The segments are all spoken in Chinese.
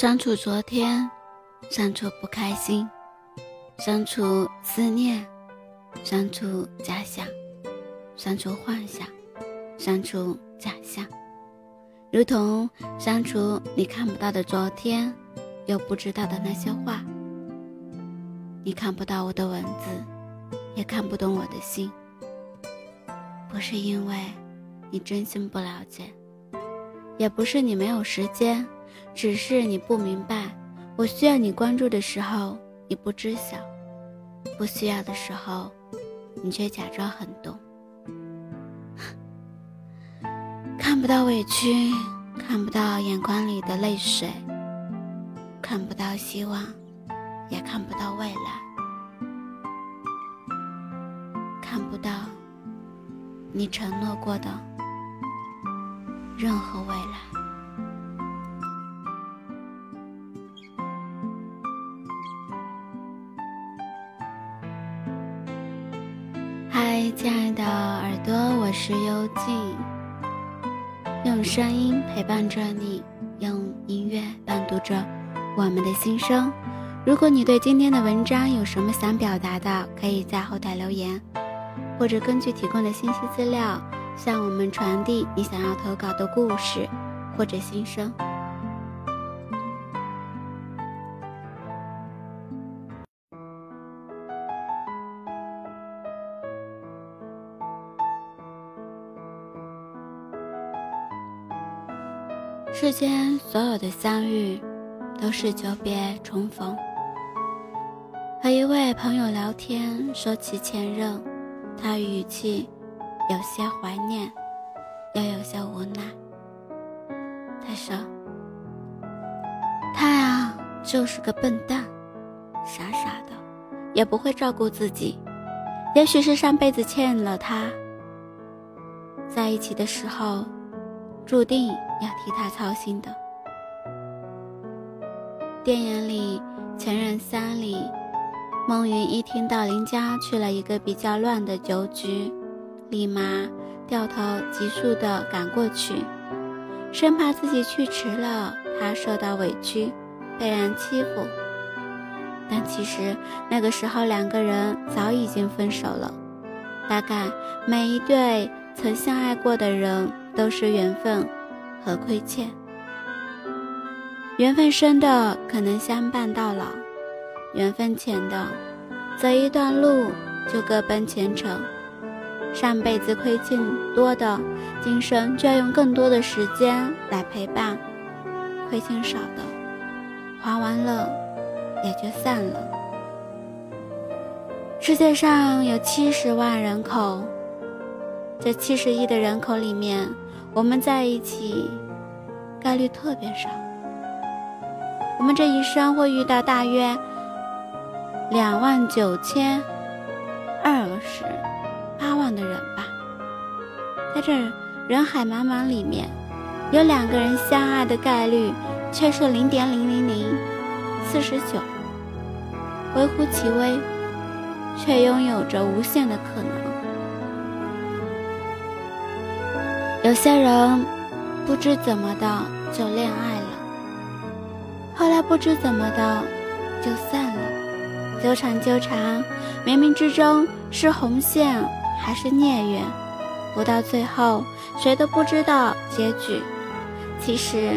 删除昨天，删除不开心，删除思念，删除假想，删除幻想，删除假象，如同删除你看不到的昨天，又不知道的那些话。你看不到我的文字，也看不懂我的心，不是因为你真心不了解，也不是你没有时间，只是你不明白，我需要你关注的时候你不知晓，不需要的时候，你却假装很懂。看不到委屈，看不到眼眶里的泪水，看不到希望。也看不到未来，看不到你承诺过的任何未来。嗨，亲爱的耳朵，我是幽静，用声音陪伴着你，用音乐伴读着我们的心声。如果你对今天的文章有什么想表达的，可以在后台留言，或者根据提供的信息资料向我们传递你想要投稿的故事或者心声。世间所有的相遇，都是久别重逢。和一位朋友聊天，说起前任，他语气有些怀念，又有些无奈。他说：“他呀，就是个笨蛋，傻傻的，也不会照顾自己。也许是上辈子欠了他，在一起的时候，注定要替他操心的。”电影里，《前任三》里。孟云一听到林家去了一个比较乱的酒局，立马掉头急速地赶过去，生怕自己去迟了，他受到委屈，被人欺负。但其实那个时候两个人早已经分手了。大概每一对曾相爱过的人都是缘分和亏欠，缘分深的可能相伴到老。缘分浅的，走一段路就各奔前程；上辈子亏欠多的，今生就要用更多的时间来陪伴；亏欠少的，还完了也就散了。世界上有七十万人口，这七十亿的人口里面，我们在一起概率特别少。我们这一生会遇到大约。两万九千二十八万的人吧，在这人海茫茫里面，有两个人相爱的概率却是零点零零零四十九，微乎其微，却拥有着无限的可能。有些人不知怎么的就恋爱了，后来不知怎么的就散了。纠缠纠缠，冥冥之中是红线还是孽缘？不到最后，谁都不知道结局。其实，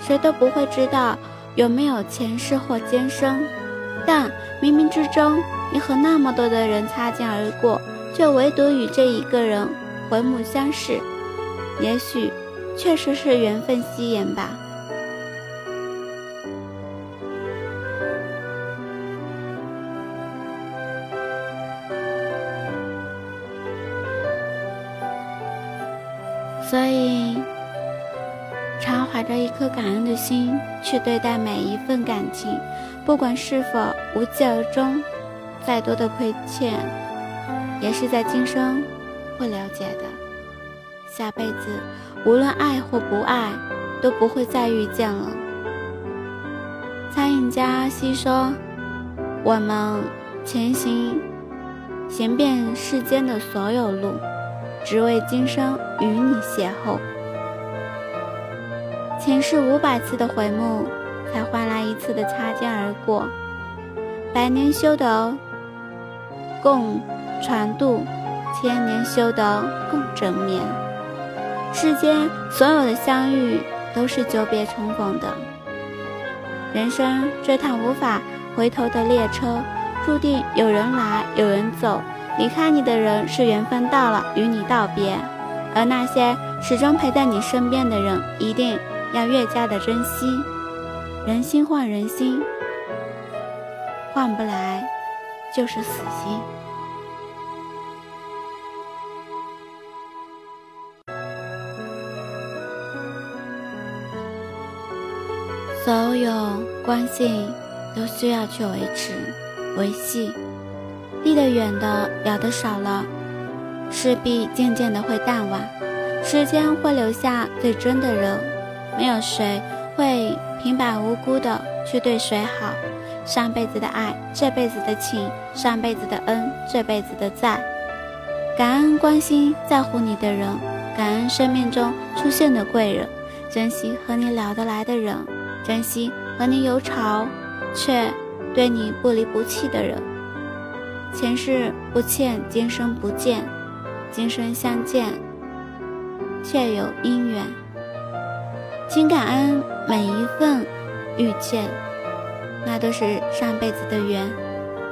谁都不会知道有没有前世或今生。但冥冥之中，你和那么多的人擦肩而过，却唯独与这一个人回目相视。也许，确实是缘分吸引吧。所以，常怀着一颗感恩的心去对待每一份感情，不管是否无疾而终，再多的亏欠，也是在今生会了解的。下辈子无论爱或不爱，都不会再遇见了。餐饮家西说：“我们前行，行遍世间的所有路。”只为今生与你邂逅。前世五百次的回眸，才换来一次的擦肩而过。百年修得共船渡，千年修得共枕眠。世间所有的相遇，都是久别重逢的。人生这趟无法回头的列车，注定有人来有人走。离开你的人，是缘分到了与你道别；而那些始终陪在你身边的人，一定要越加的珍惜。人心换人心，换不来就是死心。所有关系都需要去维持、维系。离得远的，聊得少了，势必渐渐的会淡忘。时间会留下最真的人，没有谁会平白无故的去对谁好。上辈子的爱，这辈子的情；上辈子的恩，这辈子的在。感恩关心在乎你的人，感恩生命中出现的贵人，珍惜和你聊得来的人。珍惜和你有吵却对你不离不弃的人，前世不欠，今生不见，今生相见，却有姻缘。请感恩每一份遇见，那都是上辈子的缘。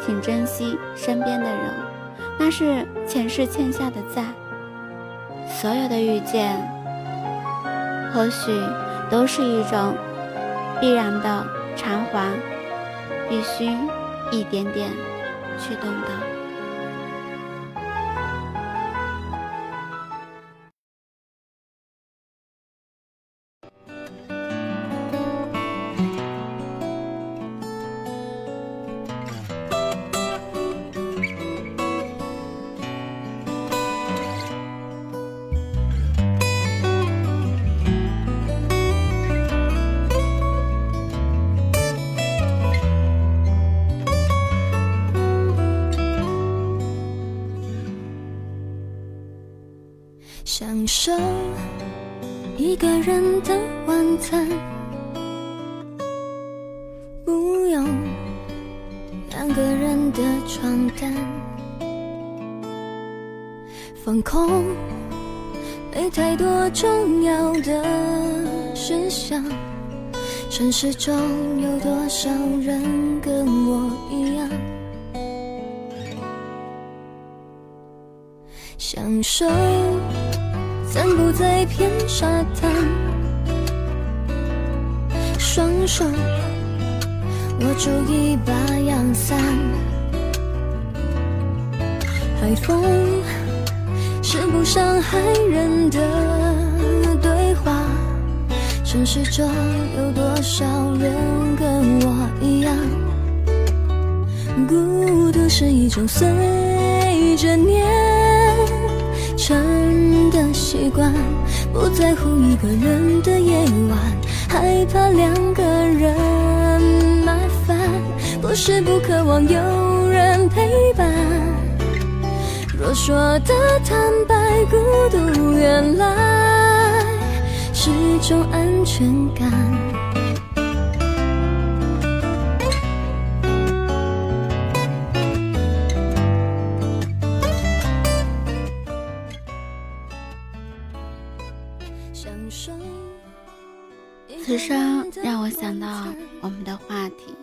请珍惜身边的人，那是前世欠下的债。所有的遇见，或许都是一种。必然的偿还，必须一点点去懂得。享受一个人的晚餐，不用两个人的床单，放空，没太多重要的事项。城市中有多少人跟我一样？享受。散步在片沙滩，双手握住一把阳伞，海风是不伤害人的对话。城市中有多少人跟我一样？孤独是一种随着年。成的习惯，不在乎一个人的夜晚，害怕两个人麻烦，不是不渴望有人陪伴。若说的坦白，孤独原来是种安全感。此生让我想到我们的话题，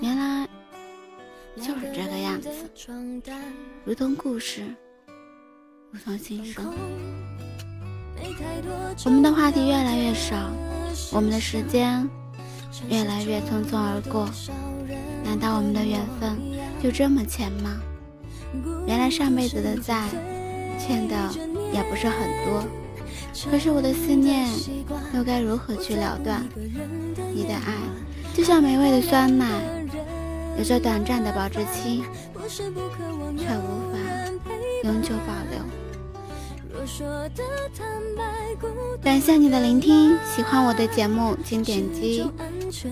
原来就是这个样子，如同故事，如同心声。我们的话题越来越少，我们的时间越来越匆匆而过，难道我们的缘分就这么浅吗？原来上辈子的债欠的也不是很多。可是我的思念又该如何去了断？你的爱就像美味的酸奶，有着短暂的保质期，却无法永久保留。感谢你的聆听，喜欢我的节目，请点击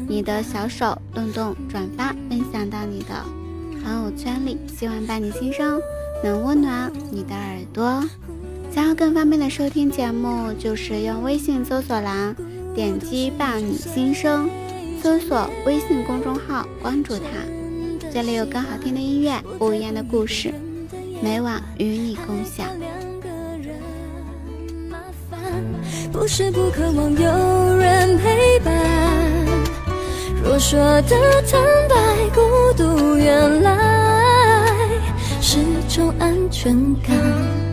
你的小手动动转发，分享到你的朋友圈里，希望伴你心声能温暖你的耳朵。想要更方便的收听节目，就是用微信搜索栏点击“伴你心声”，搜索微信公众号，关注它。这里有更好听的音乐，不一样的故事，每晚与你共享。不是不渴望有人陪伴，若说的坦白，孤独原来是种安全感。